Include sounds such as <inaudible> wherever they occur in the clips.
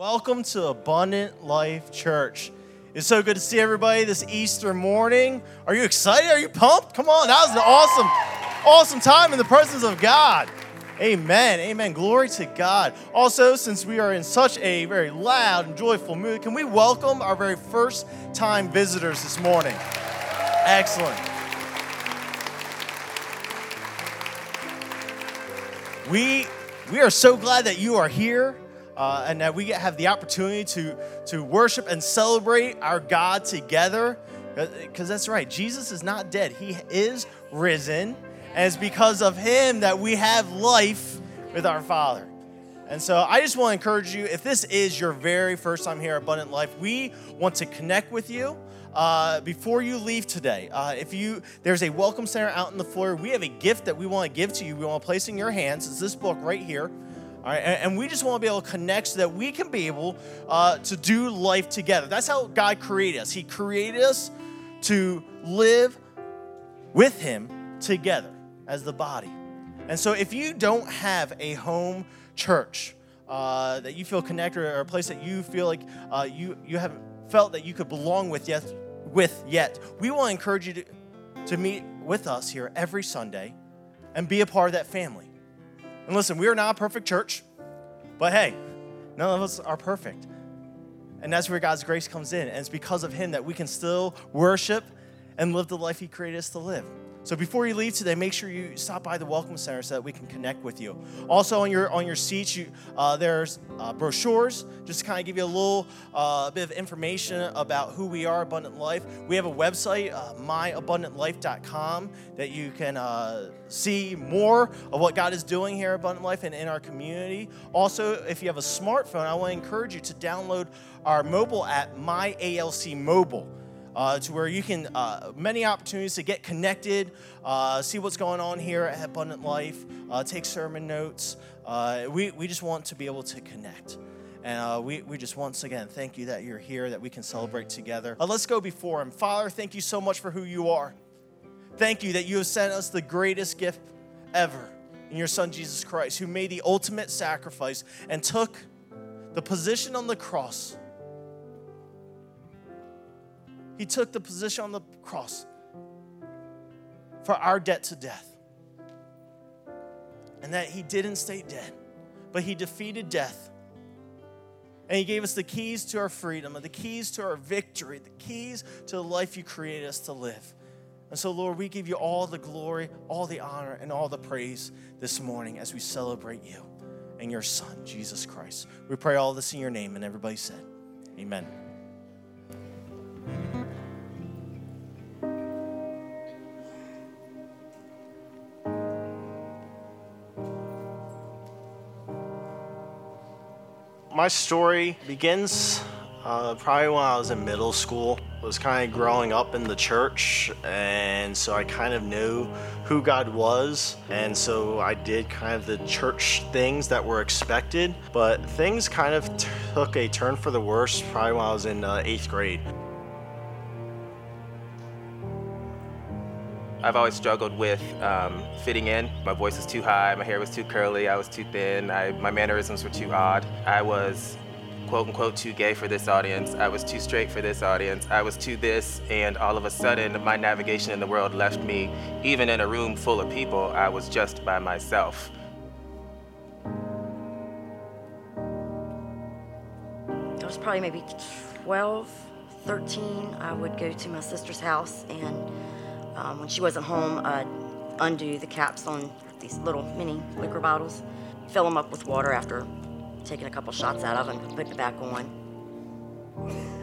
Welcome to Abundant Life Church. It's so good to see everybody this Easter morning. Are you excited? Are you pumped? Come on, that was an awesome, awesome time in the presence of God. Amen. Amen. Glory to God. Also, since we are in such a very loud and joyful mood, can we welcome our very first time visitors this morning? Excellent. We we are so glad that you are here uh, and that we have the opportunity to, to worship and celebrate our God together. Because that's right, Jesus is not dead, He is risen. And it's because of Him that we have life with our Father. And so I just want to encourage you if this is your very first time here at Abundant Life, we want to connect with you. Uh, before you leave today, uh, if you there's a welcome center out in the floor, we have a gift that we want to give to you. We want to place in your hands. It's this book right here. All right, and, we just want to be able to connect so that we can be able uh, to do life together. That's how God created us. He created us to live with Him together as the body. And so, if you don't have a home church uh, that you feel connected or a place that you feel like uh, you you haven't felt that you could belong with yet, with yet, we want to encourage you to, to meet with us here every Sunday and be a part of that family. And listen, we are not a perfect church, but hey, none of us are perfect. And that's where God's grace comes in. And it's because of Him that we can still worship and live the life He created us to live. So before you leave today, make sure you stop by the Welcome Center so that we can connect with you. Also, on your on your seats, you, uh, there's uh, brochures just to kind of give you a little uh, bit of information about who we are, Abundant Life. We have a website, uh, myabundantlife.com, that you can uh, see more of what God is doing here at Abundant Life and in our community. Also, if you have a smartphone, I want to encourage you to download our mobile app, My ALC Mobile uh, to where you can, uh, many opportunities to get connected, uh, see what's going on here at Abundant Life, uh, take sermon notes. Uh, we, we just want to be able to connect. And uh, we, we just once again thank you that you're here, that we can celebrate together. let's go before Him. Father, thank you so much for who you are. Thank you that you have sent us the greatest gift ever in your Son, Jesus Christ, who made the ultimate sacrifice and took the position on the cross he took the position on the cross for our debt to death. And that He didn't stay dead, but He defeated death. And He gave us the keys to our freedom, the keys to our victory, the keys to the life You created us to live. And so, Lord, we give you all the glory, all the honor, and all the praise this morning as we celebrate you and your Son, Jesus Christ. We pray all this in your name, and everybody said, Amen. My story begins uh, probably when I was in middle school. I Was kind of growing up in the church, and so I kind of knew who God was, and so I did kind of the church things that were expected. But things kind of took a turn for the worse probably when I was in uh, eighth grade. I've always struggled with um, fitting in. My voice was too high, my hair was too curly, I was too thin, I, my mannerisms were too odd. I was quote unquote too gay for this audience, I was too straight for this audience, I was too this, and all of a sudden my navigation in the world left me, even in a room full of people, I was just by myself. I was probably maybe 12, 13. I would go to my sister's house and um, when she wasn't home, I'd undo the caps on these little mini liquor bottles, fill them up with water after taking a couple shots out of them, put it back on.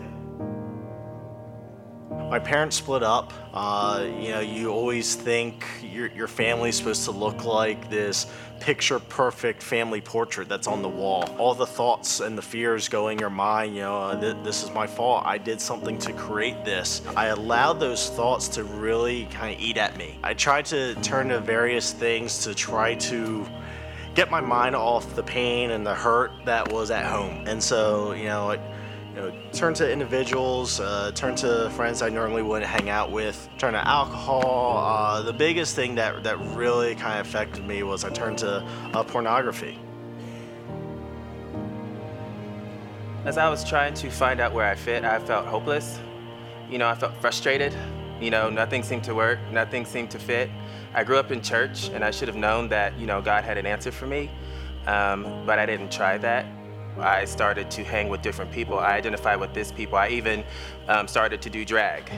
My parents split up. Uh, you know, you always think your, your family's supposed to look like this picture perfect family portrait that's on the wall. All the thoughts and the fears go in your mind, you know, th- this is my fault. I did something to create this. I allowed those thoughts to really kind of eat at me. I tried to turn to various things to try to get my mind off the pain and the hurt that was at home. And so, you know, you know, turn to individuals, uh, turn to friends I normally wouldn't hang out with, turn to alcohol. Uh, the biggest thing that, that really kind of affected me was I turned to uh, pornography. As I was trying to find out where I fit, I felt hopeless. You know, I felt frustrated. You know, nothing seemed to work, nothing seemed to fit. I grew up in church, and I should have known that, you know, God had an answer for me, um, but I didn't try that. I started to hang with different people. I identified with this people. I even um, started to do drag.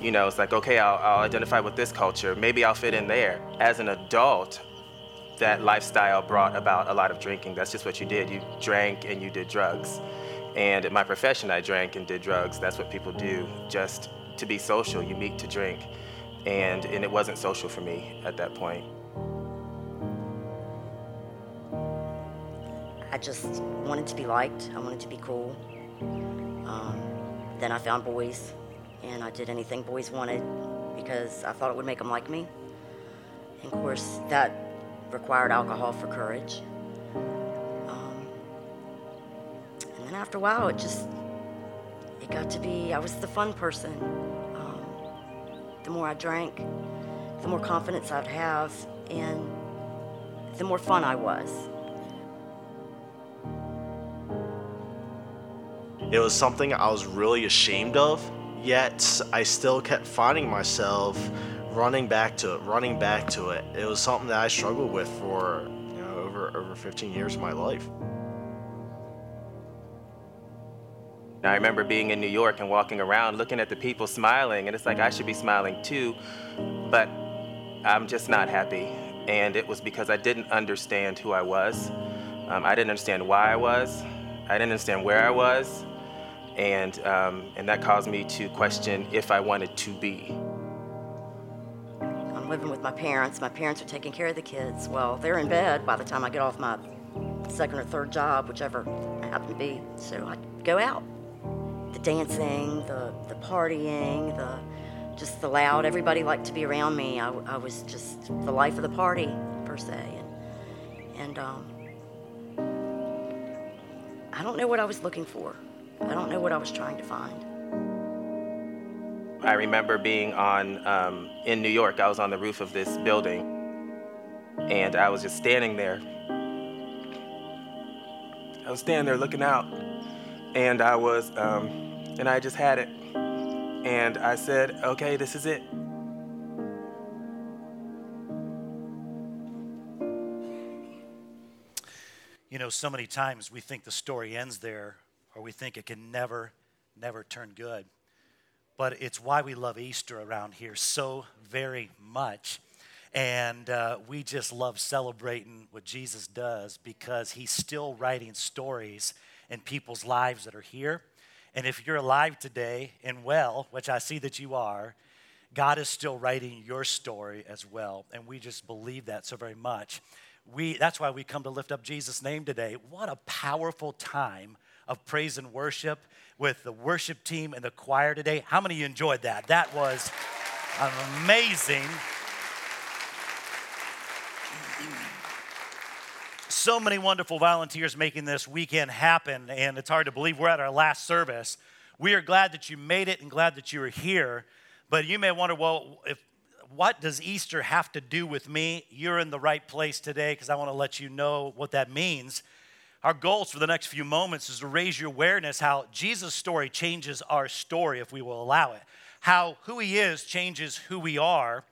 You know, it's like, okay, I'll, I'll identify with this culture. Maybe I'll fit in there. As an adult, that lifestyle brought about a lot of drinking. That's just what you did. You drank and you did drugs. And in my profession, I drank and did drugs. That's what people do just to be social. You meet to drink. And, and it wasn't social for me at that point. I just wanted to be liked. I wanted to be cool. Um, then I found boys, and I did anything boys wanted because I thought it would make them like me. And of course, that required alcohol for courage. Um, and then after a while, it just it got to be I was the fun person. Um, the more I drank, the more confidence I'd have, and the more fun I was. It was something I was really ashamed of, yet I still kept finding myself running back to it, running back to it. It was something that I struggled with for you know over over 15 years of my life. I remember being in New York and walking around looking at the people smiling, and it's like I should be smiling too, but I'm just not happy. And it was because I didn't understand who I was. Um, I didn't understand why I was. I didn't understand where I was and um, and that caused me to question if I wanted to be. I'm living with my parents. My parents are taking care of the kids. Well, they're in bed by the time I get off my second or third job, whichever I happen to be. So I go out. The dancing, the the partying, the just the loud. Everybody liked to be around me. I, I was just the life of the party per se, and and um, I don't know what I was looking for. I don't know what I was trying to find. I remember being on um, in New York. I was on the roof of this building, and I was just standing there. I was standing there looking out, and I was, um, and I just had it, and I said, "Okay, this is it." You know, so many times we think the story ends there or we think it can never, never turn good. But it's why we love Easter around here so very much. And uh, we just love celebrating what Jesus does because he's still writing stories in people's lives that are here. And if you're alive today and well, which I see that you are, God is still writing your story as well. And we just believe that so very much. We, that's why we come to lift up Jesus' name today. What a powerful time of praise and worship with the worship team and the choir today. How many of you enjoyed that? That was amazing. So many wonderful volunteers making this weekend happen, and it's hard to believe we're at our last service. We are glad that you made it and glad that you are here. But you may wonder, well, if what does Easter have to do with me? You're in the right place today because I want to let you know what that means. Our goals for the next few moments is to raise your awareness how Jesus' story changes our story if we will allow it. How who he is changes who we are.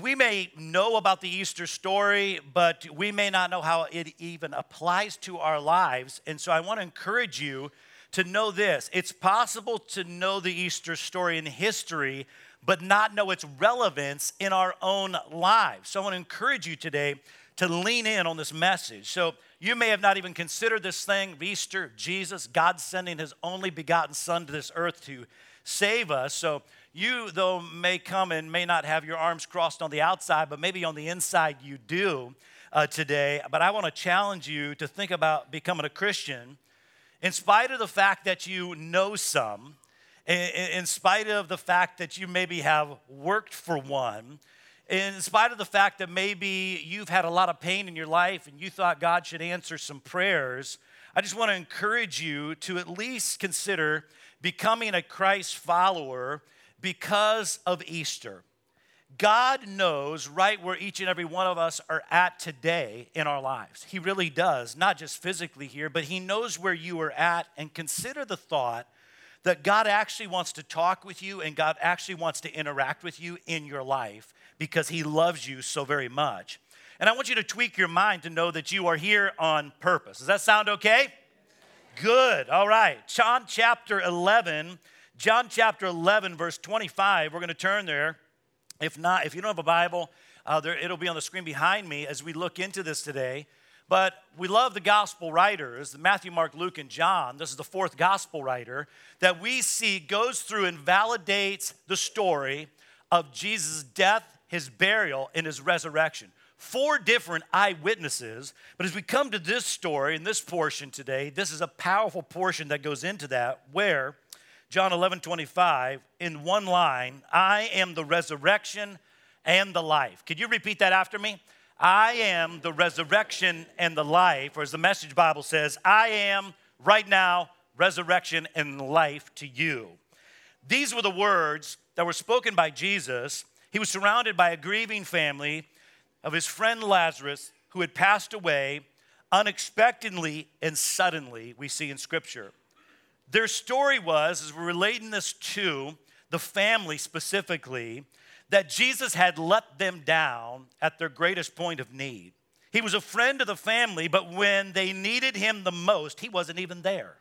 We may know about the Easter story, but we may not know how it even applies to our lives. And so I want to encourage you to know this it's possible to know the Easter story in history, but not know its relevance in our own lives. So I want to encourage you today to lean in on this message. So you may have not even considered this thing of Easter, Jesus, God sending his only begotten Son to this earth to save us. So you, though, may come and may not have your arms crossed on the outside, but maybe on the inside you do uh, today. But I want to challenge you to think about becoming a Christian in spite of the fact that you know some, in spite of the fact that you maybe have worked for one in spite of the fact that maybe you've had a lot of pain in your life and you thought God should answer some prayers, I just want to encourage you to at least consider becoming a Christ follower because of Easter. God knows right where each and every one of us are at today in our lives. He really does, not just physically here, but He knows where you are at. And consider the thought that God actually wants to talk with you and God actually wants to interact with you in your life because He loves you so very much. And I want you to tweak your mind to know that you are here on purpose. Does that sound okay? Good. All right. John chapter 11. John chapter 11, verse 25. We're going to turn there. If not, if you don't have a Bible, uh, there, it'll be on the screen behind me as we look into this today. But we love the gospel writers, Matthew, Mark, Luke, and John. This is the fourth gospel writer that we see goes through and validates the story of Jesus' death, his burial, and his resurrection. Four different eyewitnesses. But as we come to this story and this portion today, this is a powerful portion that goes into that where John 11, 25, in one line, I am the resurrection and the life. Could you repeat that after me? I am the resurrection and the life, or as the message Bible says, I am right now resurrection and life to you. These were the words that were spoken by Jesus. He was surrounded by a grieving family of his friend Lazarus who had passed away unexpectedly and suddenly, we see in Scripture. Their story was, as we're relating this to the family specifically, that Jesus had let them down at their greatest point of need. He was a friend of the family, but when they needed him the most, he wasn't even there.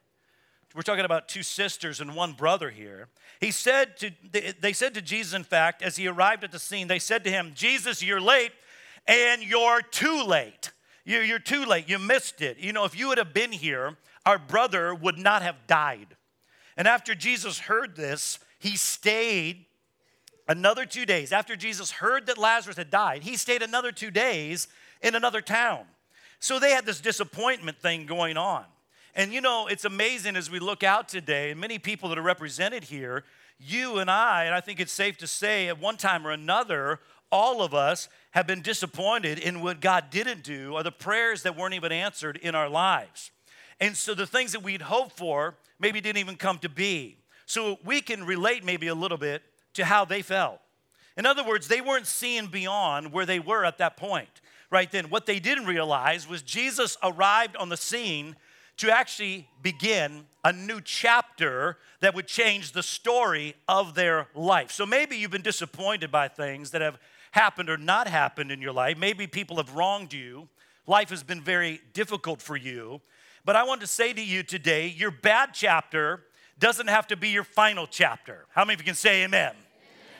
We're talking about two sisters and one brother here. He said to, they said to Jesus, in fact, as he arrived at the scene, they said to him, Jesus, you're late and you're too late. You're too late. You missed it. You know, if you would have been here, our brother would not have died. And after Jesus heard this, he stayed another two days. After Jesus heard that Lazarus had died, he stayed another two days in another town. So they had this disappointment thing going on. And you know, it's amazing as we look out today, and many people that are represented here, you and I, and I think it's safe to say at one time or another, all of us have been disappointed in what God didn't do or the prayers that weren't even answered in our lives. And so the things that we'd hoped for maybe didn't even come to be. So we can relate maybe a little bit to how they felt. In other words, they weren't seeing beyond where they were at that point. Right then, what they didn't realize was Jesus arrived on the scene to actually begin a new chapter that would change the story of their life. So maybe you've been disappointed by things that have happened or not happened in your life. Maybe people have wronged you. Life has been very difficult for you. But I want to say to you today your bad chapter doesn't have to be your final chapter. How many of you can say amen?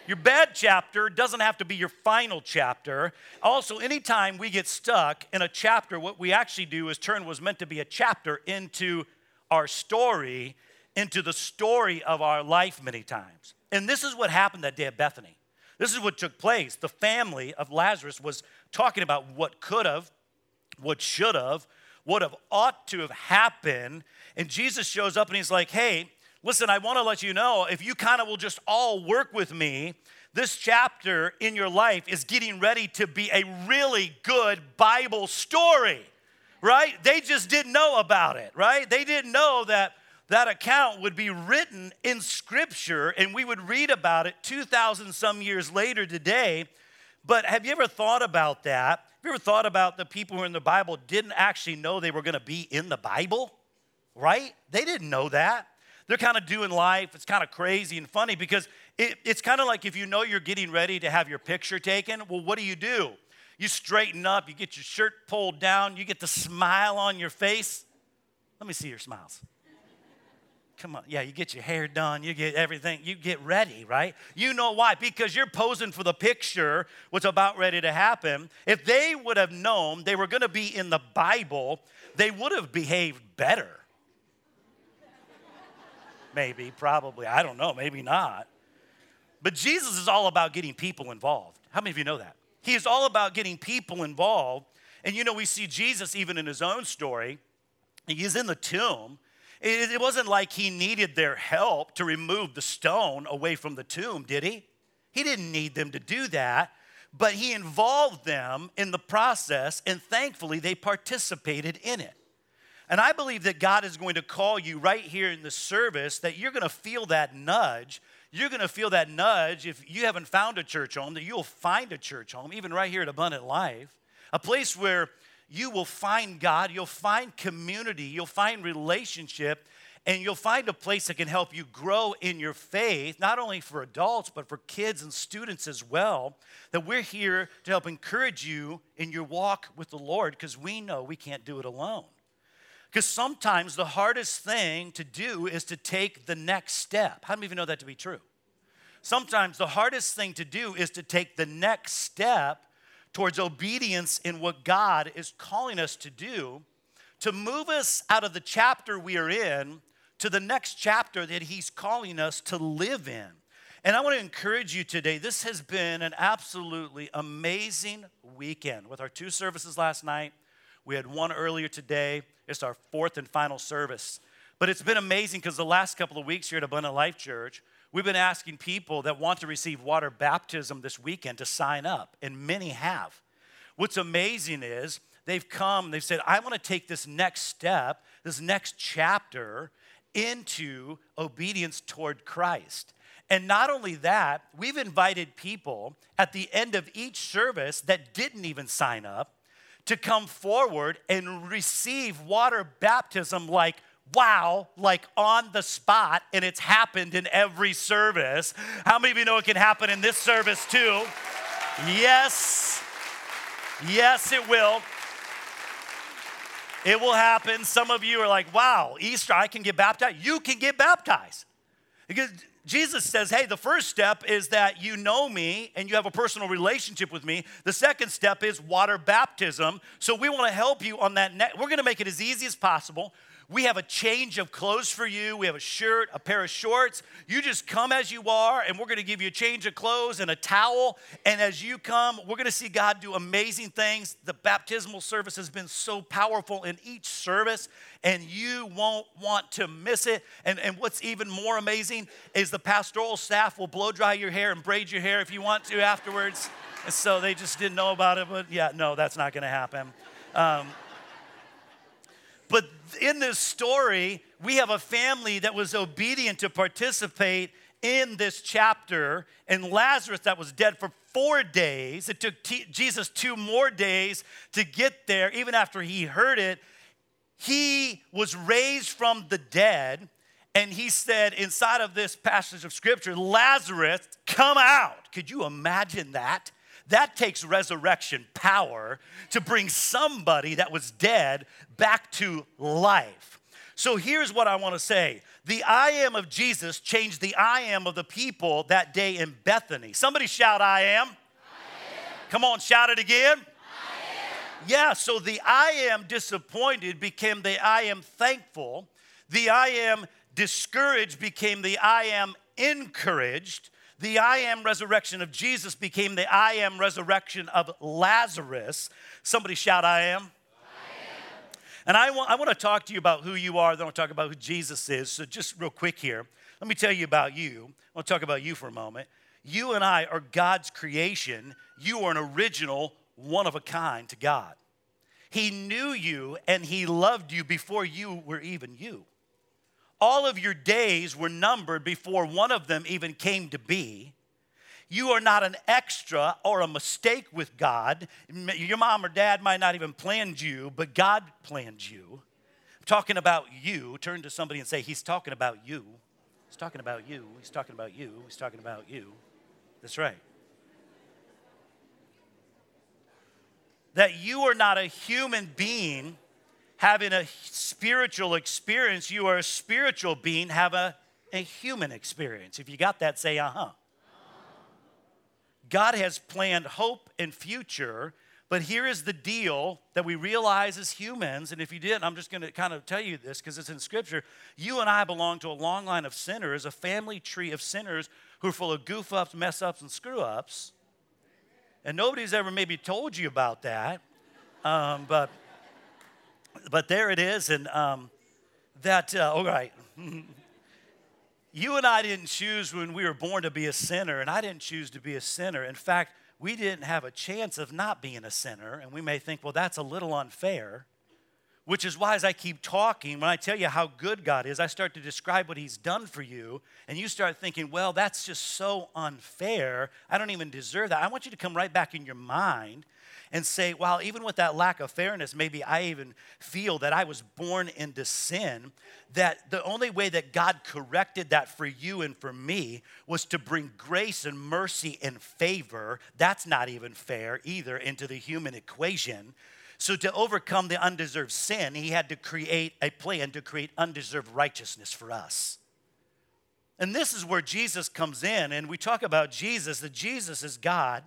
Your bad chapter doesn't have to be your final chapter. Also, anytime we get stuck in a chapter, what we actually do is turn was meant to be a chapter into our story, into the story of our life many times. And this is what happened that day at Bethany. This is what took place. The family of Lazarus was talking about what could have, what should have, what have ought to have happened. And Jesus shows up and he's like, hey, listen, I want to let you know if you kind of will just all work with me, this chapter in your life is getting ready to be a really good Bible story, right? They just didn't know about it, right? They didn't know that that account would be written in Scripture and we would read about it 2,000 some years later today. But have you ever thought about that? Have you ever thought about the people who are in the Bible didn't actually know they were going to be in the Bible? Right? They didn't know that. They're kind of doing life. It's kind of crazy and funny because it, it's kind of like if you know you're getting ready to have your picture taken, well, what do you do? You straighten up, you get your shirt pulled down, you get the smile on your face. Let me see your smiles. Come on. Yeah, you get your hair done, you get everything, you get ready, right? You know why? Because you're posing for the picture, what's about ready to happen. If they would have known they were going to be in the Bible, they would have behaved better. Maybe, probably. I don't know, maybe not. But Jesus is all about getting people involved. How many of you know that? He is all about getting people involved. And you know, we see Jesus even in his own story. He's in the tomb it wasn't like he needed their help to remove the stone away from the tomb, did he? He didn't need them to do that, but he involved them in the process, and thankfully they participated in it. And I believe that God is going to call you right here in the service that you're going to feel that nudge. you're going to feel that nudge if you haven't found a church home, that you'll find a church home, even right here at Abundant Life, a place where you will find God, you'll find community, you'll find relationship, and you'll find a place that can help you grow in your faith, not only for adults, but for kids and students as well. That we're here to help encourage you in your walk with the Lord because we know we can't do it alone. Because sometimes the hardest thing to do is to take the next step. How of you know that to be true? Sometimes the hardest thing to do is to take the next step towards obedience in what God is calling us to do to move us out of the chapter we are in to the next chapter that He's calling us to live in. And I want to encourage you today. This has been an absolutely amazing weekend with our two services last night. We had one earlier today. It's our fourth and final service. But it's been amazing because the last couple of weeks here at Abundant Life Church, we've been asking people that want to receive water baptism this weekend to sign up, and many have. What's amazing is they've come, they've said, I want to take this next step, this next chapter into obedience toward Christ. And not only that, we've invited people at the end of each service that didn't even sign up to come forward and receive water baptism like wow, like on the spot, and it's happened in every service. How many of you know it can happen in this service too? Yes, yes, it will. It will happen. Some of you are like, wow, Easter, I can get baptized. You can get baptized. Because Jesus says, hey, the first step is that you know me and you have a personal relationship with me. The second step is water baptism. So we want to help you on that. Ne- We're going to make it as easy as possible. We have a change of clothes for you. We have a shirt, a pair of shorts. You just come as you are, and we're going to give you a change of clothes and a towel. And as you come, we're going to see God do amazing things. The baptismal service has been so powerful in each service, and you won't want to miss it. And, and what's even more amazing is the pastoral staff will blow dry your hair and braid your hair if you want to afterwards. And so they just didn't know about it, but yeah, no, that's not going to happen. Um, but in this story, we have a family that was obedient to participate in this chapter, and Lazarus that was dead for four days. It took T- Jesus two more days to get there, even after he heard it. He was raised from the dead, and he said inside of this passage of scripture, Lazarus, come out. Could you imagine that? That takes resurrection power to bring somebody that was dead back to life. So here's what I want to say the I am of Jesus changed the I am of the people that day in Bethany. Somebody shout, I am. I am. Come on, shout it again. Yeah, so the I am disappointed became the I am thankful. The I am discouraged became the I am encouraged. The I am resurrection of Jesus became the I am resurrection of Lazarus. Somebody shout, I am. I am. And I want, I want to talk to you about who you are, then I'll talk about who Jesus is. So, just real quick here, let me tell you about you. I'll talk about you for a moment. You and I are God's creation. You are an original, one of a kind to God. He knew you and He loved you before you were even you. All of your days were numbered before one of them even came to be. You are not an extra or a mistake with God. Your mom or dad might not even planned you, but God planned you. I'm talking about you. Turn to somebody and say, He's talking about you. He's talking about you. He's talking about you. He's talking about you. That's right. That you are not a human being having a spiritual experience, you are a spiritual being, have a, a human experience. If you got that, say, uh huh. God has planned hope and future, but here is the deal that we realize as humans. And if you didn't, I'm just going to kind of tell you this because it's in Scripture. You and I belong to a long line of sinners, a family tree of sinners who are full of goof ups, mess ups, and screw ups. And nobody's ever maybe told you about that. Um, but but there it is, and um, that, uh, all right. <laughs> you and I didn't choose when we were born to be a sinner, and I didn't choose to be a sinner. In fact, we didn't have a chance of not being a sinner, and we may think, well, that's a little unfair. Which is why, as I keep talking, when I tell you how good God is, I start to describe what He's done for you, and you start thinking, well, that's just so unfair. I don't even deserve that. I want you to come right back in your mind and say, well, even with that lack of fairness, maybe I even feel that I was born into sin, that the only way that God corrected that for you and for me was to bring grace and mercy and favor. That's not even fair either into the human equation. So, to overcome the undeserved sin, he had to create a plan to create undeserved righteousness for us. And this is where Jesus comes in, and we talk about Jesus, that Jesus is God,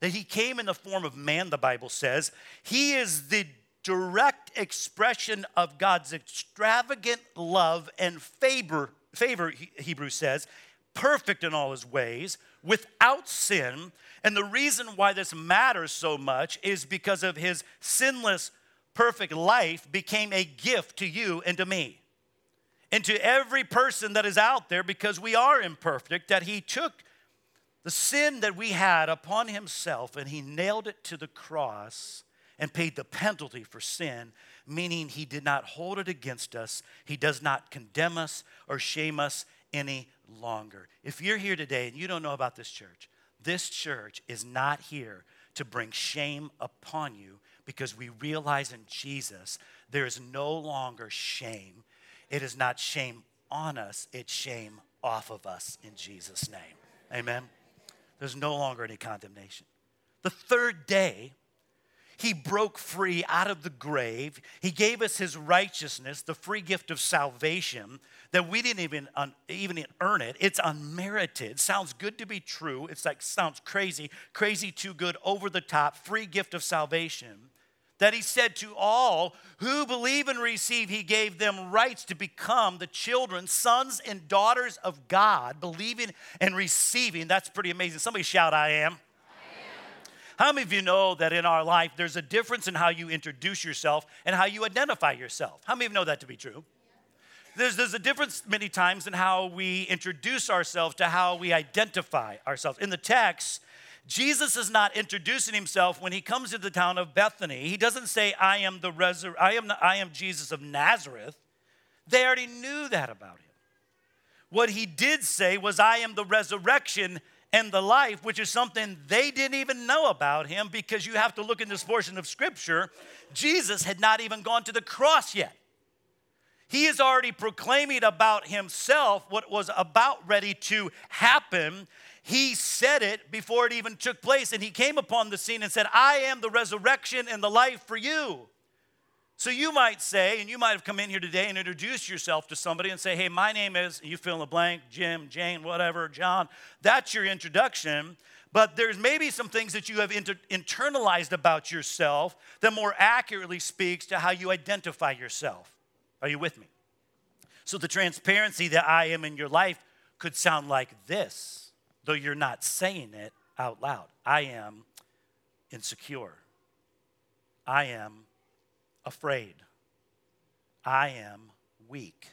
that he came in the form of man, the Bible says. He is the direct expression of God's extravagant love and favor, favor Hebrews says, perfect in all his ways, without sin. And the reason why this matters so much is because of his sinless, perfect life became a gift to you and to me. And to every person that is out there, because we are imperfect, that he took the sin that we had upon himself and he nailed it to the cross and paid the penalty for sin, meaning he did not hold it against us. He does not condemn us or shame us any longer. If you're here today and you don't know about this church, this church is not here to bring shame upon you because we realize in Jesus there is no longer shame. It is not shame on us, it's shame off of us in Jesus' name. Amen. There's no longer any condemnation. The third day, he broke free out of the grave. He gave us his righteousness, the free gift of salvation that we didn't even, un, even earn it. It's unmerited. Sounds good to be true. It's like, sounds crazy, crazy too good, over the top, free gift of salvation. That he said to all who believe and receive, he gave them rights to become the children, sons and daughters of God, believing and receiving. That's pretty amazing. Somebody shout, I am. How many of you know that in our life there's a difference in how you introduce yourself and how you identify yourself? How many of you know that to be true? There's, there's a difference many times in how we introduce ourselves to how we identify ourselves. In the text, Jesus is not introducing himself when he comes to the town of Bethany. He doesn't say, I am, the resur- I am, the- I am Jesus of Nazareth. They already knew that about him. What he did say was, I am the resurrection and the life, which is something they didn't even know about him because you have to look in this portion of scripture. Jesus had not even gone to the cross yet. He is already proclaiming about himself what was about ready to happen. He said it before it even took place, and he came upon the scene and said, I am the resurrection and the life for you. So you might say, and you might have come in here today and introduced yourself to somebody and say, hey, my name is, you fill in the blank, Jim, Jane, whatever, John. That's your introduction. But there's maybe some things that you have inter- internalized about yourself that more accurately speaks to how you identify yourself. Are you with me? So the transparency that I am in your life could sound like this, though you're not saying it out loud. I am insecure. I am afraid. I am weak.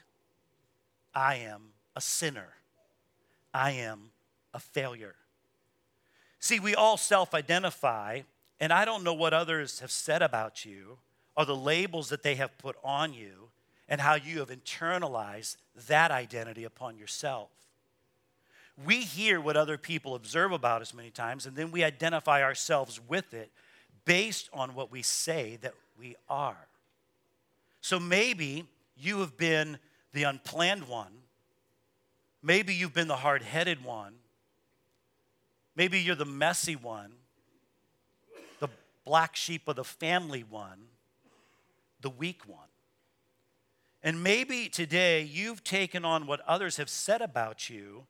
I am a sinner. I am a failure. See, we all self identify, and I don't know what others have said about you or the labels that they have put on you and how you have internalized that identity upon yourself. We hear what other people observe about us many times, and then we identify ourselves with it based on what we say that we are. So maybe you have been the unplanned one. Maybe you've been the hard headed one. Maybe you're the messy one, the black sheep of the family one, the weak one. And maybe today you've taken on what others have said about you,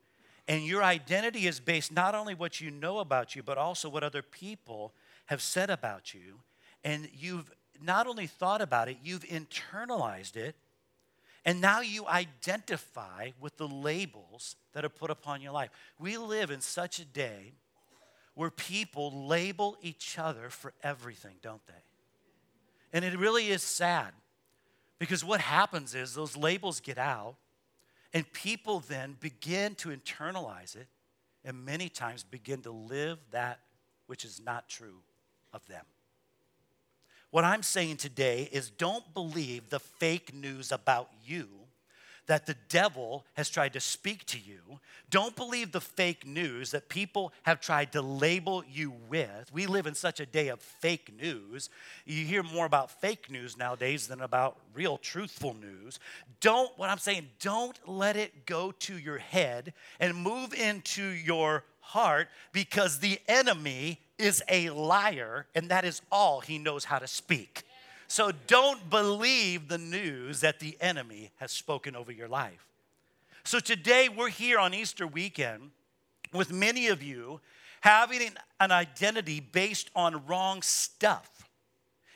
and your identity is based not only what you know about you, but also what other people have said about you. And you've not only thought about it, you've internalized it, and now you identify with the labels that are put upon your life. We live in such a day where people label each other for everything, don't they? And it really is sad because what happens is those labels get out, and people then begin to internalize it, and many times begin to live that which is not true of them. What I'm saying today is don't believe the fake news about you that the devil has tried to speak to you. Don't believe the fake news that people have tried to label you with. We live in such a day of fake news. You hear more about fake news nowadays than about real truthful news. Don't, what I'm saying, don't let it go to your head and move into your heart because the enemy is a liar and that is all he knows how to speak. So don't believe the news that the enemy has spoken over your life. So today we're here on Easter weekend with many of you having an identity based on wrong stuff.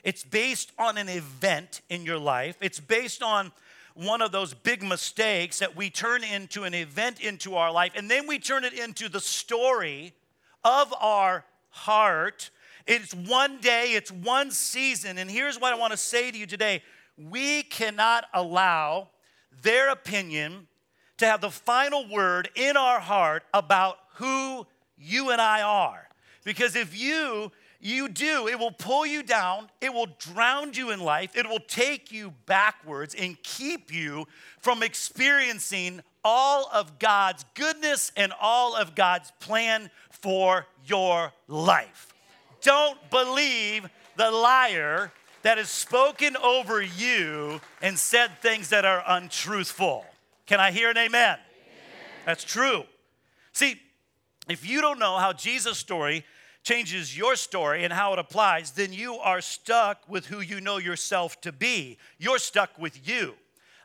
It's based on an event in your life, it's based on one of those big mistakes that we turn into an event into our life, and then we turn it into the story of our heart it's one day, it's one season. And here's what I want to say to you today we cannot allow their opinion to have the final word in our heart about who you and I are. Because if you you do, it will pull you down, it will drown you in life, it will take you backwards and keep you from experiencing all of God's goodness and all of God's plan for your life. Don't believe the liar that has spoken over you and said things that are untruthful. Can I hear an amen? amen? That's true. See, if you don't know how Jesus' story changes your story and how it applies, then you are stuck with who you know yourself to be. You're stuck with you.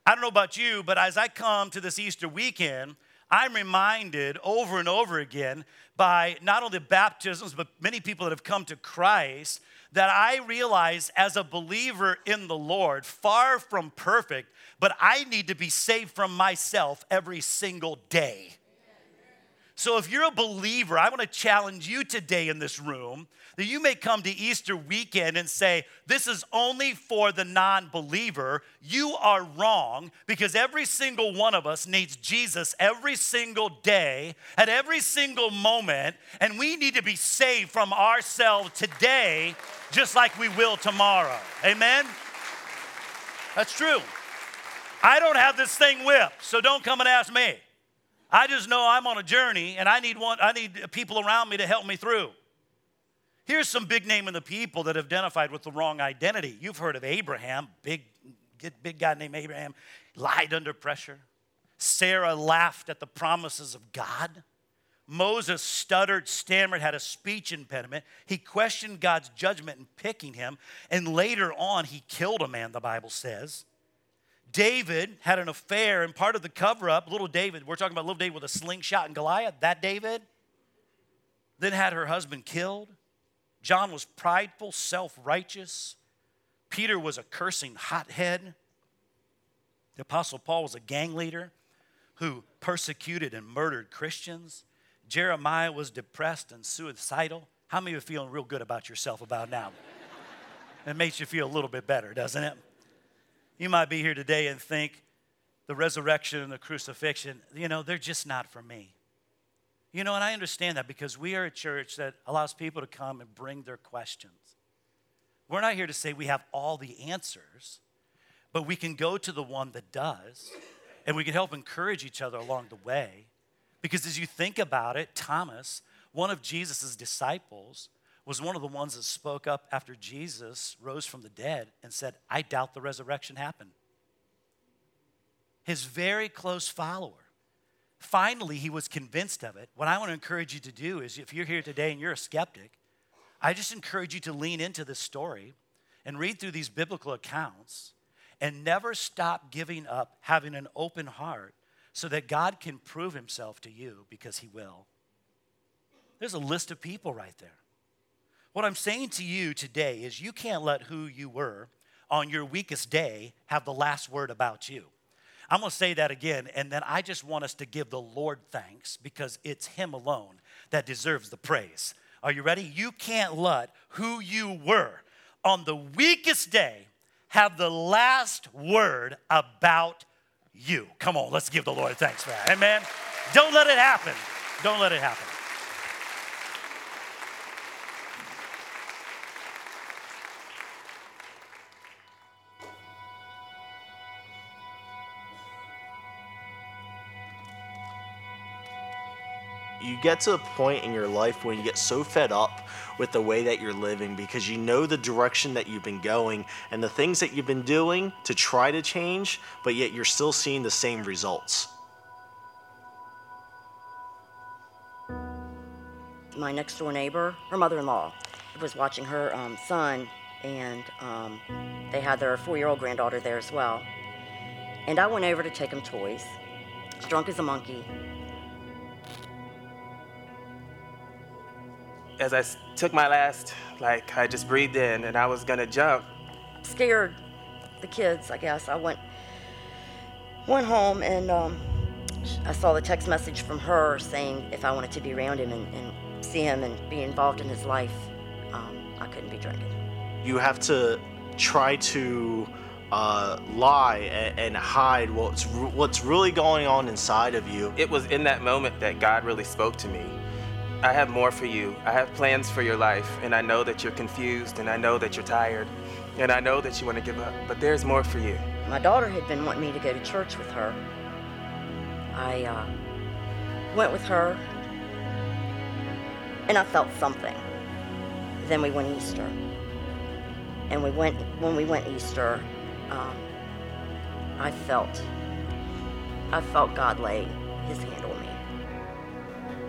I don't know about you, but as I come to this Easter weekend, I'm reminded over and over again by not only baptisms, but many people that have come to Christ that I realize as a believer in the Lord, far from perfect, but I need to be saved from myself every single day. So if you're a believer, I want to challenge you today in this room that you may come to Easter weekend and say, This is only for the non believer. You are wrong because every single one of us needs Jesus every single day, at every single moment, and we need to be saved from ourselves today, just like we will tomorrow. Amen? That's true. I don't have this thing whipped, so don't come and ask me. I just know I'm on a journey and I need one I need people around me to help me through. Here's some big name in the people that have identified with the wrong identity. You've heard of Abraham, big big guy named Abraham, lied under pressure. Sarah laughed at the promises of God. Moses stuttered, stammered, had a speech impediment. He questioned God's judgment in picking him, and later on, he killed a man, the Bible says. David had an affair, and part of the cover up, little David, we're talking about little David with a slingshot and Goliath, that David, then had her husband killed. John was prideful, self righteous. Peter was a cursing hothead. The Apostle Paul was a gang leader who persecuted and murdered Christians. Jeremiah was depressed and suicidal. How many of you are feeling real good about yourself about now? it makes you feel a little bit better, doesn't it? You might be here today and think the resurrection and the crucifixion, you know, they're just not for me. You know, and I understand that because we are a church that allows people to come and bring their questions. We're not here to say we have all the answers, but we can go to the one that does, and we can help encourage each other along the way. Because as you think about it, Thomas, one of Jesus' disciples, was one of the ones that spoke up after Jesus rose from the dead and said, I doubt the resurrection happened. His very close follower. Finally, he was convinced of it. What I want to encourage you to do is if you're here today and you're a skeptic, I just encourage you to lean into this story and read through these biblical accounts and never stop giving up having an open heart so that God can prove himself to you because he will. There's a list of people right there. What I'm saying to you today is you can't let who you were on your weakest day have the last word about you. I'm going to say that again, and then I just want us to give the Lord thanks because it's Him alone that deserves the praise. Are you ready? You can't let who you were on the weakest day have the last word about you. Come on, let's give the Lord thanks for that. Amen. Don't let it happen. Don't let it happen. You get to a point in your life when you get so fed up with the way that you're living because you know the direction that you've been going and the things that you've been doing to try to change, but yet you're still seeing the same results. My next door neighbor, her mother in law, was watching her um, son, and um, they had their four year old granddaughter there as well. And I went over to take them toys. Drunk as a monkey. As I took my last, like, I just breathed in and I was gonna jump. Scared the kids, I guess. I went went home and um, I saw the text message from her saying if I wanted to be around him and, and see him and be involved in his life, um, I couldn't be drinking. You have to try to uh, lie and, and hide what's re- what's really going on inside of you. It was in that moment that God really spoke to me. I have more for you. I have plans for your life, and I know that you're confused, and I know that you're tired, and I know that you want to give up, but there's more for you. My daughter had been wanting me to go to church with her. I uh, went with her, and I felt something. Then we went Easter, and we went when we went Easter. Um, I felt, I felt God lay His hand on.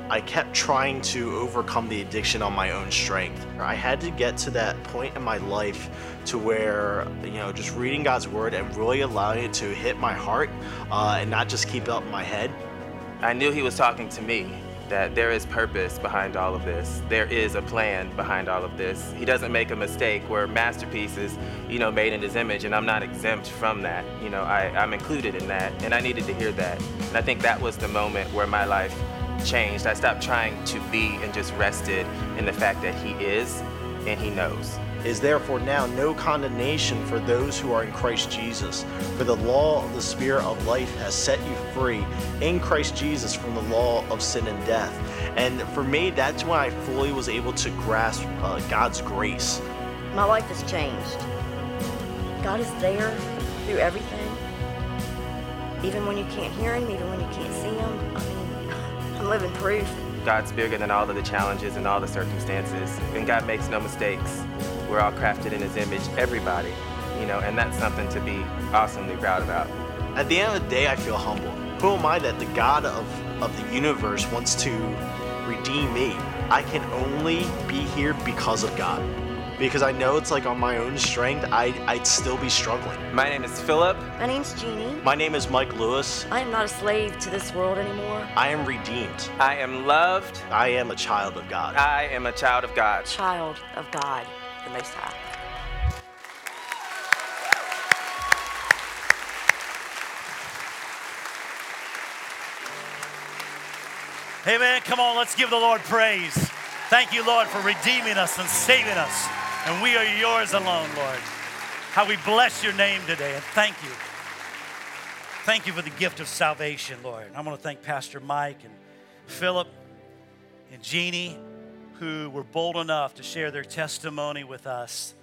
I kept trying to overcome the addiction on my own strength. I had to get to that point in my life to where, you know, just reading God's word and really allowing it to hit my heart uh, and not just keep up in my head. I knew he was talking to me, that there is purpose behind all of this. There is a plan behind all of this. He doesn't make a mistake. We're masterpieces, you know, made in his image, and I'm not exempt from that. You know, I, I'm included in that, and I needed to hear that. And I think that was the moment where my life changed. I stopped trying to be and just rested in the fact that he is and he knows. is therefore now no condemnation for those who are in Christ Jesus. For the law of the Spirit of life has set you free in Christ Jesus from the law of sin and death. And for me, that's when I fully was able to grasp uh, God's grace. My life has changed. God is there through everything. Even when you can't hear Him, even when you can't see Him. I mean, I'm living proof. God's bigger than all of the challenges and all the circumstances, and God makes no mistakes. We're all crafted in His image, everybody, you know, and that's something to be awesomely proud about. At the end of the day, I feel humble. Who am I that the God of, of the universe wants to redeem me? I can only be here because of God. Because I know it's like on my own strength, I, I'd still be struggling. My name is Philip. My name's Jeannie. My name is Mike Lewis. I am not a slave to this world anymore. I am redeemed. I am loved. I am a child of God. I am a child of God. Child of God, the Most High. Amen. Come on, let's give the Lord praise. Thank you, Lord, for redeeming us and saving us. And we are yours alone, Lord. How we bless your name today and thank you. Thank you for the gift of salvation, Lord. I want to thank Pastor Mike and Philip and Jeannie, who were bold enough to share their testimony with us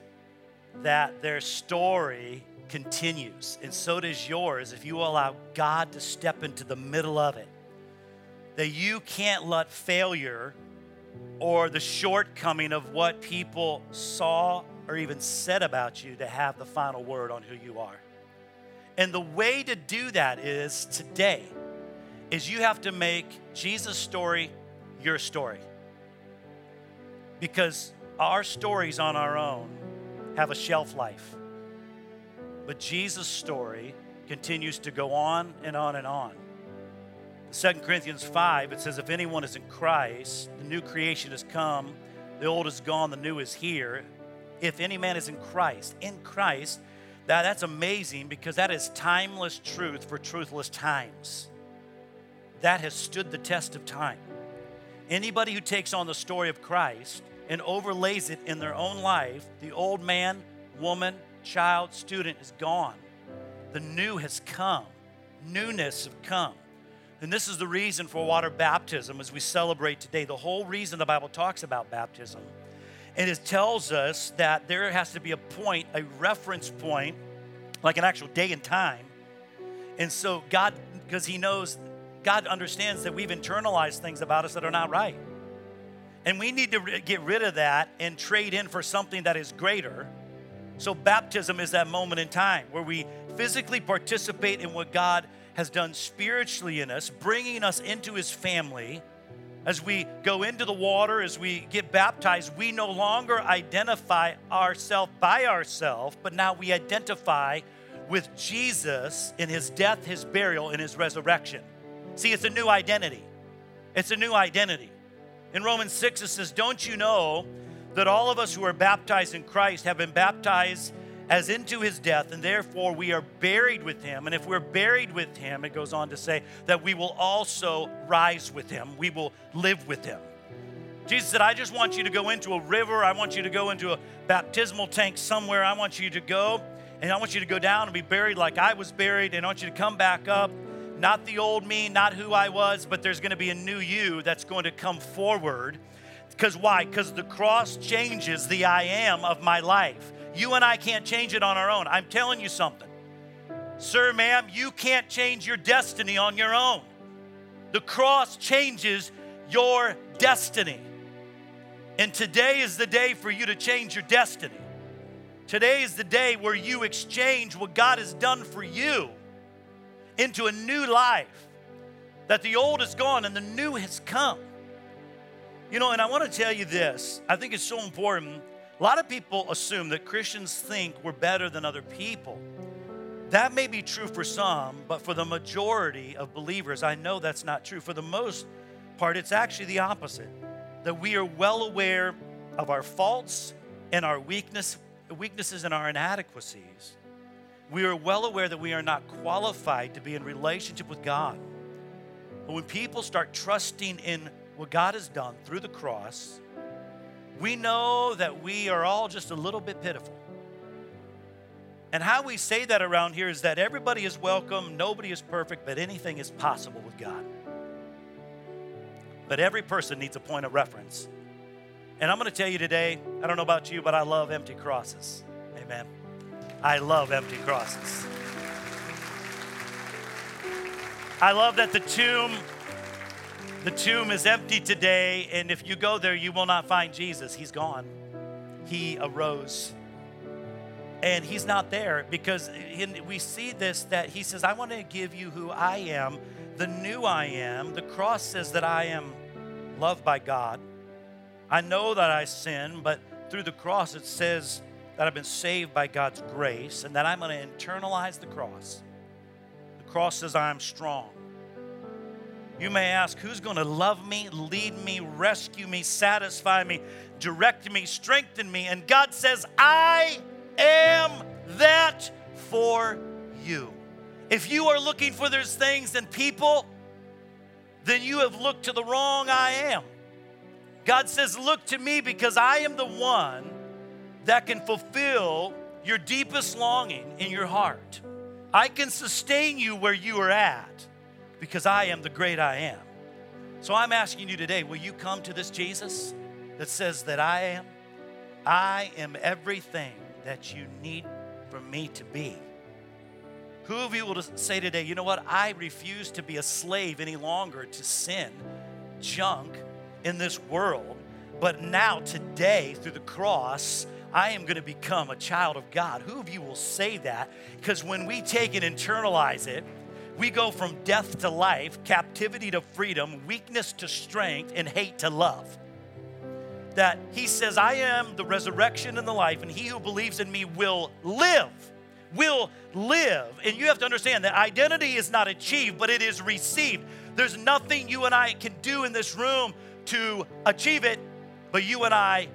that their story continues, and so does yours if you allow God to step into the middle of it. That you can't let failure or the shortcoming of what people saw or even said about you to have the final word on who you are. And the way to do that is today is you have to make Jesus' story your story. Because our stories on our own have a shelf life. But Jesus' story continues to go on and on and on. In 2 Corinthians 5, it says, If anyone is in Christ, the new creation has come, the old is gone, the new is here. If any man is in Christ, in Christ, that, that's amazing because that is timeless truth for truthless times. That has stood the test of time. Anybody who takes on the story of Christ and overlays it in their own life, the old man, woman, child, student is gone. The new has come. Newness have come. And this is the reason for water baptism as we celebrate today. The whole reason the Bible talks about baptism. And it tells us that there has to be a point, a reference point, like an actual day and time. And so God, because He knows God understands that we've internalized things about us that are not right. And we need to get rid of that and trade in for something that is greater. So, baptism is that moment in time where we physically participate in what God has done spiritually in us, bringing us into his family. As we go into the water, as we get baptized, we no longer identify ourselves by ourselves, but now we identify with Jesus in his death, his burial, and his resurrection. See, it's a new identity. It's a new identity. In Romans 6, it says, Don't you know that all of us who are baptized in Christ have been baptized as into his death, and therefore we are buried with him. And if we're buried with him, it goes on to say that we will also rise with him, we will live with him. Jesus said, I just want you to go into a river, I want you to go into a baptismal tank somewhere, I want you to go, and I want you to go down and be buried like I was buried, and I want you to come back up. Not the old me, not who I was, but there's to be a new you that's going to come forward. Because why? Because the cross changes the I am of my life. You and I can't change it on our own. I'm telling you something. Sir, ma'am, you can't change your destiny on your own. The cross changes your destiny. And today is the day for you to change your destiny. Today is the day where you exchange what God has done for you into a new life. That the old is gone and the new has come. You know, and I want to tell you this I think it's so important a lot of people assume that Christians think we're better than other people. That may be true for some, but for the majority of believers, I know that's not true. For the most part, it's actually the opposite. That we are well aware of our faults and our weakness, weaknesses and our inadequacies. We are well aware that we are not qualified to be in relationship with God. But when people start trusting in what God has done through the cross, we know that we are all just a little bit pitiful. And how we say that around here is that everybody is welcome, nobody is perfect, but anything is possible with God. But every person needs a point of reference. And I'm going to tell you today, I don't know about you, but I love empty crosses. Amen. I love empty crosses. I love that the tomb the tomb is empty today, and if you go there, you will not find Jesus. He's gone. He arose. And he's not there because we see this that he says, I want to give you who I am, the new I am. The cross says that I am loved by God. I know that I sin, but through the cross it says that I've been saved by God's grace and that I'm going to internalize the cross. The cross says I am strong. You may ask, who's going to love me, lead me, rescue me, satisfy me, direct me, strengthen me? And God says, I am that for you. If you are looking for those things and people, then you have looked to the wrong I am. God says, Look to me because I am the one that can fulfill your deepest longing in your heart. I can sustain you where you are at because I am the great I am. So I'm asking you today will you come to this Jesus that says that I am? I am everything that you need for me to be. Who of you will say today, you know what? I refuse to be a slave any longer to sin, junk in this world. But now, today, through the cross, I am going to become a child of God. Who of you will say that? Because when we take and internalize it, we go from death to life, captivity to freedom, weakness to strength, and hate to love. That he says, I am the resurrection and the life, and he who believes in me will live. Will live. And you have to understand that identity is not achieved, but it is received. There's nothing you and I can do in this room to achieve it, but you and I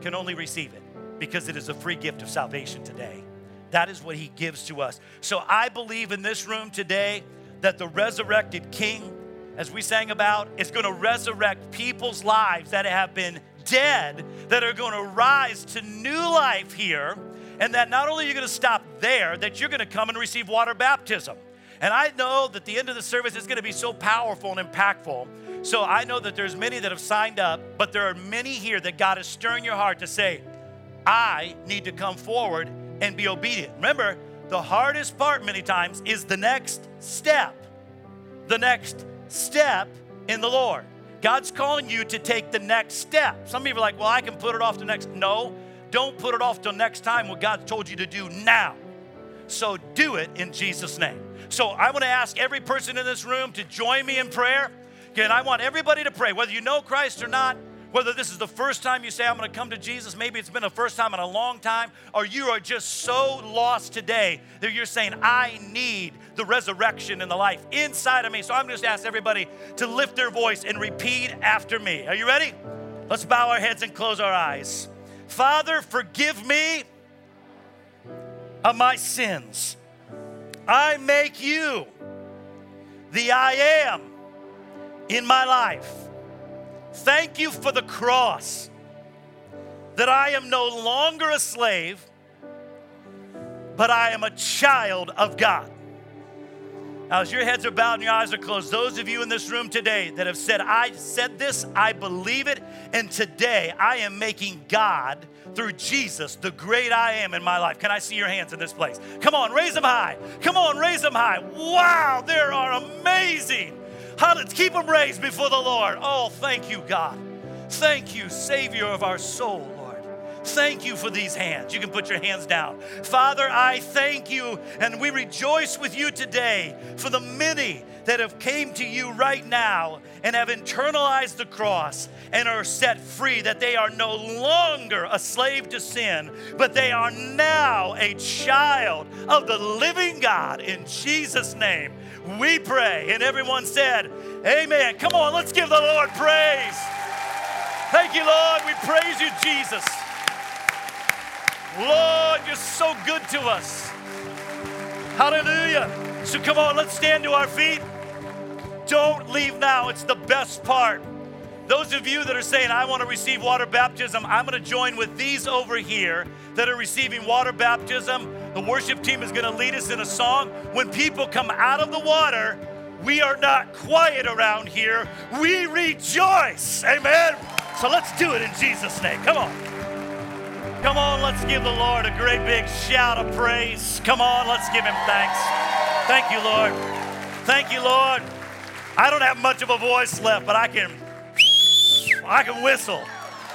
can only receive it because it is a free gift of salvation today. That is what he gives to us. So I believe in this room today that the resurrected king, as we sang about, is going to resurrect people's lives that have been dead, that are going to rise to new life here. And that not only are you going to stop there, that you're going to come and receive water baptism. And I know that the end of the service is going to be so powerful and impactful. So I know that there's many that have signed up, but there are many here that God is stirring your heart to say, I need to come forward and be obedient. Remember, the hardest part many times is the next step, the next step in the Lord. God's calling you to take the next step. Some people are like, well, I can put it off to next. No, don't put it off till next time what God told you to do now. So do it in Jesus' name. So I want to ask every person in this room to join me in prayer. Again, I want everybody to pray, whether you know Christ or not, whether this is the first time you say, I'm going to come to Jesus, maybe it's been the first time in a long time, or you are just so lost today that you're saying, I need the resurrection and the life inside of me. So I'm just ask everybody to lift their voice and repeat after me. Are you ready? Let's bow our heads and close our eyes. Father, forgive me of my sins. I make you the I am in my life. Thank you for the cross, that I am no longer a slave, but I am a child of God. Now, as your heads are bowed and your eyes are closed, those of you in this room today that have said, I said this, I believe it, and today I am making God through Jesus the great I am in my life. Can I see your hands in this place? Come on, raise them high. Come on, raise them high. Wow, there are amazing. Keep them raised before the Lord. Oh, thank you, God. Thank you, Savior of our soul. Thank you for these hands. You can put your hands down. Father, I thank you and we rejoice with you today for the many that have came to you right now and have internalized the cross and are set free that they are no longer a slave to sin, but they are now a child of the living God in Jesus name. We pray and everyone said, Amen. Come on, let's give the Lord praise. Thank you, Lord. We praise you, Jesus. Lord, you're so good to us. Hallelujah. So come on, let's stand to our feet. Don't leave now, it's the best part. Those of you that are saying, I want to receive water baptism, I'm going to join with these over here that are receiving water baptism. The worship team is going to lead us in a song. When people come out of the water, we are not quiet around here. We rejoice. Amen. So let's do it in Jesus' name. Come on. Come on, let's give the Lord a great big shout of praise. Come on, let's give him thanks. Thank you, Lord. Thank you, Lord. I don't have much of a voice left, but I can I can whistle.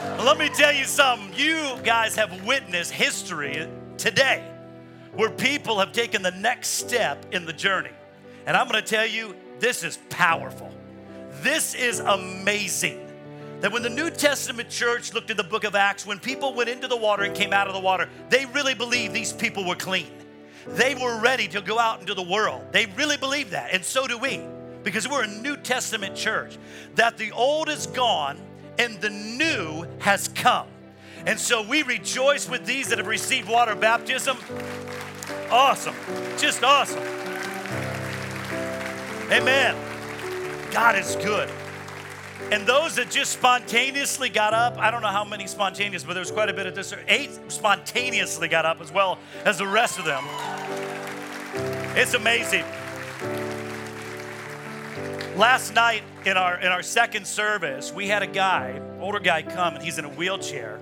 let me tell you something. You guys have witnessed history today where people have taken the next step in the journey. And I'm going to tell you, this is powerful. This is amazing that when the New Testament church looked at the book of Acts, when people went into the water and came out of the water, they really believed these people were clean. They were ready to go out into the world. They really believed that, and so do we, because we're a New Testament church. That the old is gone and the new has come. And so we rejoice with these that have received water baptism. Awesome, just awesome. Amen. God is good. And those that just spontaneously got up, I don't know how many spontaneous, but there's quite a bit of this. Eight spontaneously got up as well as the rest of them. It's amazing. Last night in our in our second service, we had a guy, older guy, come and he's in a wheelchair.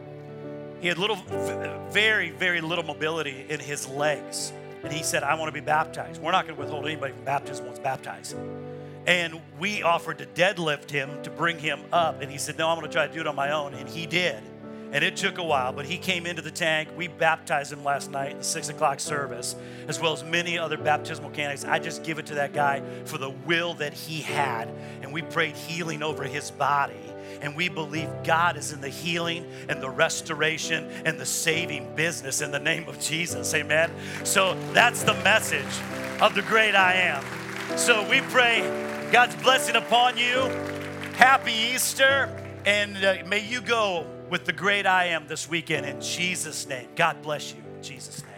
He had little, very, very little mobility in his legs, and he said, "I want to be baptized." We're not going to withhold anybody from baptism once baptized. And we offered to deadlift him to bring him up. And he said, No, I'm going to try to do it on my own. And he did. And it took a while, but he came into the tank. We baptized him last night in the six o'clock service, as well as many other baptismal candidates. I just give it to that guy for the will that he had. And we prayed healing over his body. And we believe God is in the healing and the restoration and the saving business in the name of Jesus. Amen. So that's the message of the great I am. So we pray God's blessing upon you. Happy Easter. And uh, may you go with the great I am this weekend in Jesus' name. God bless you in Jesus' name.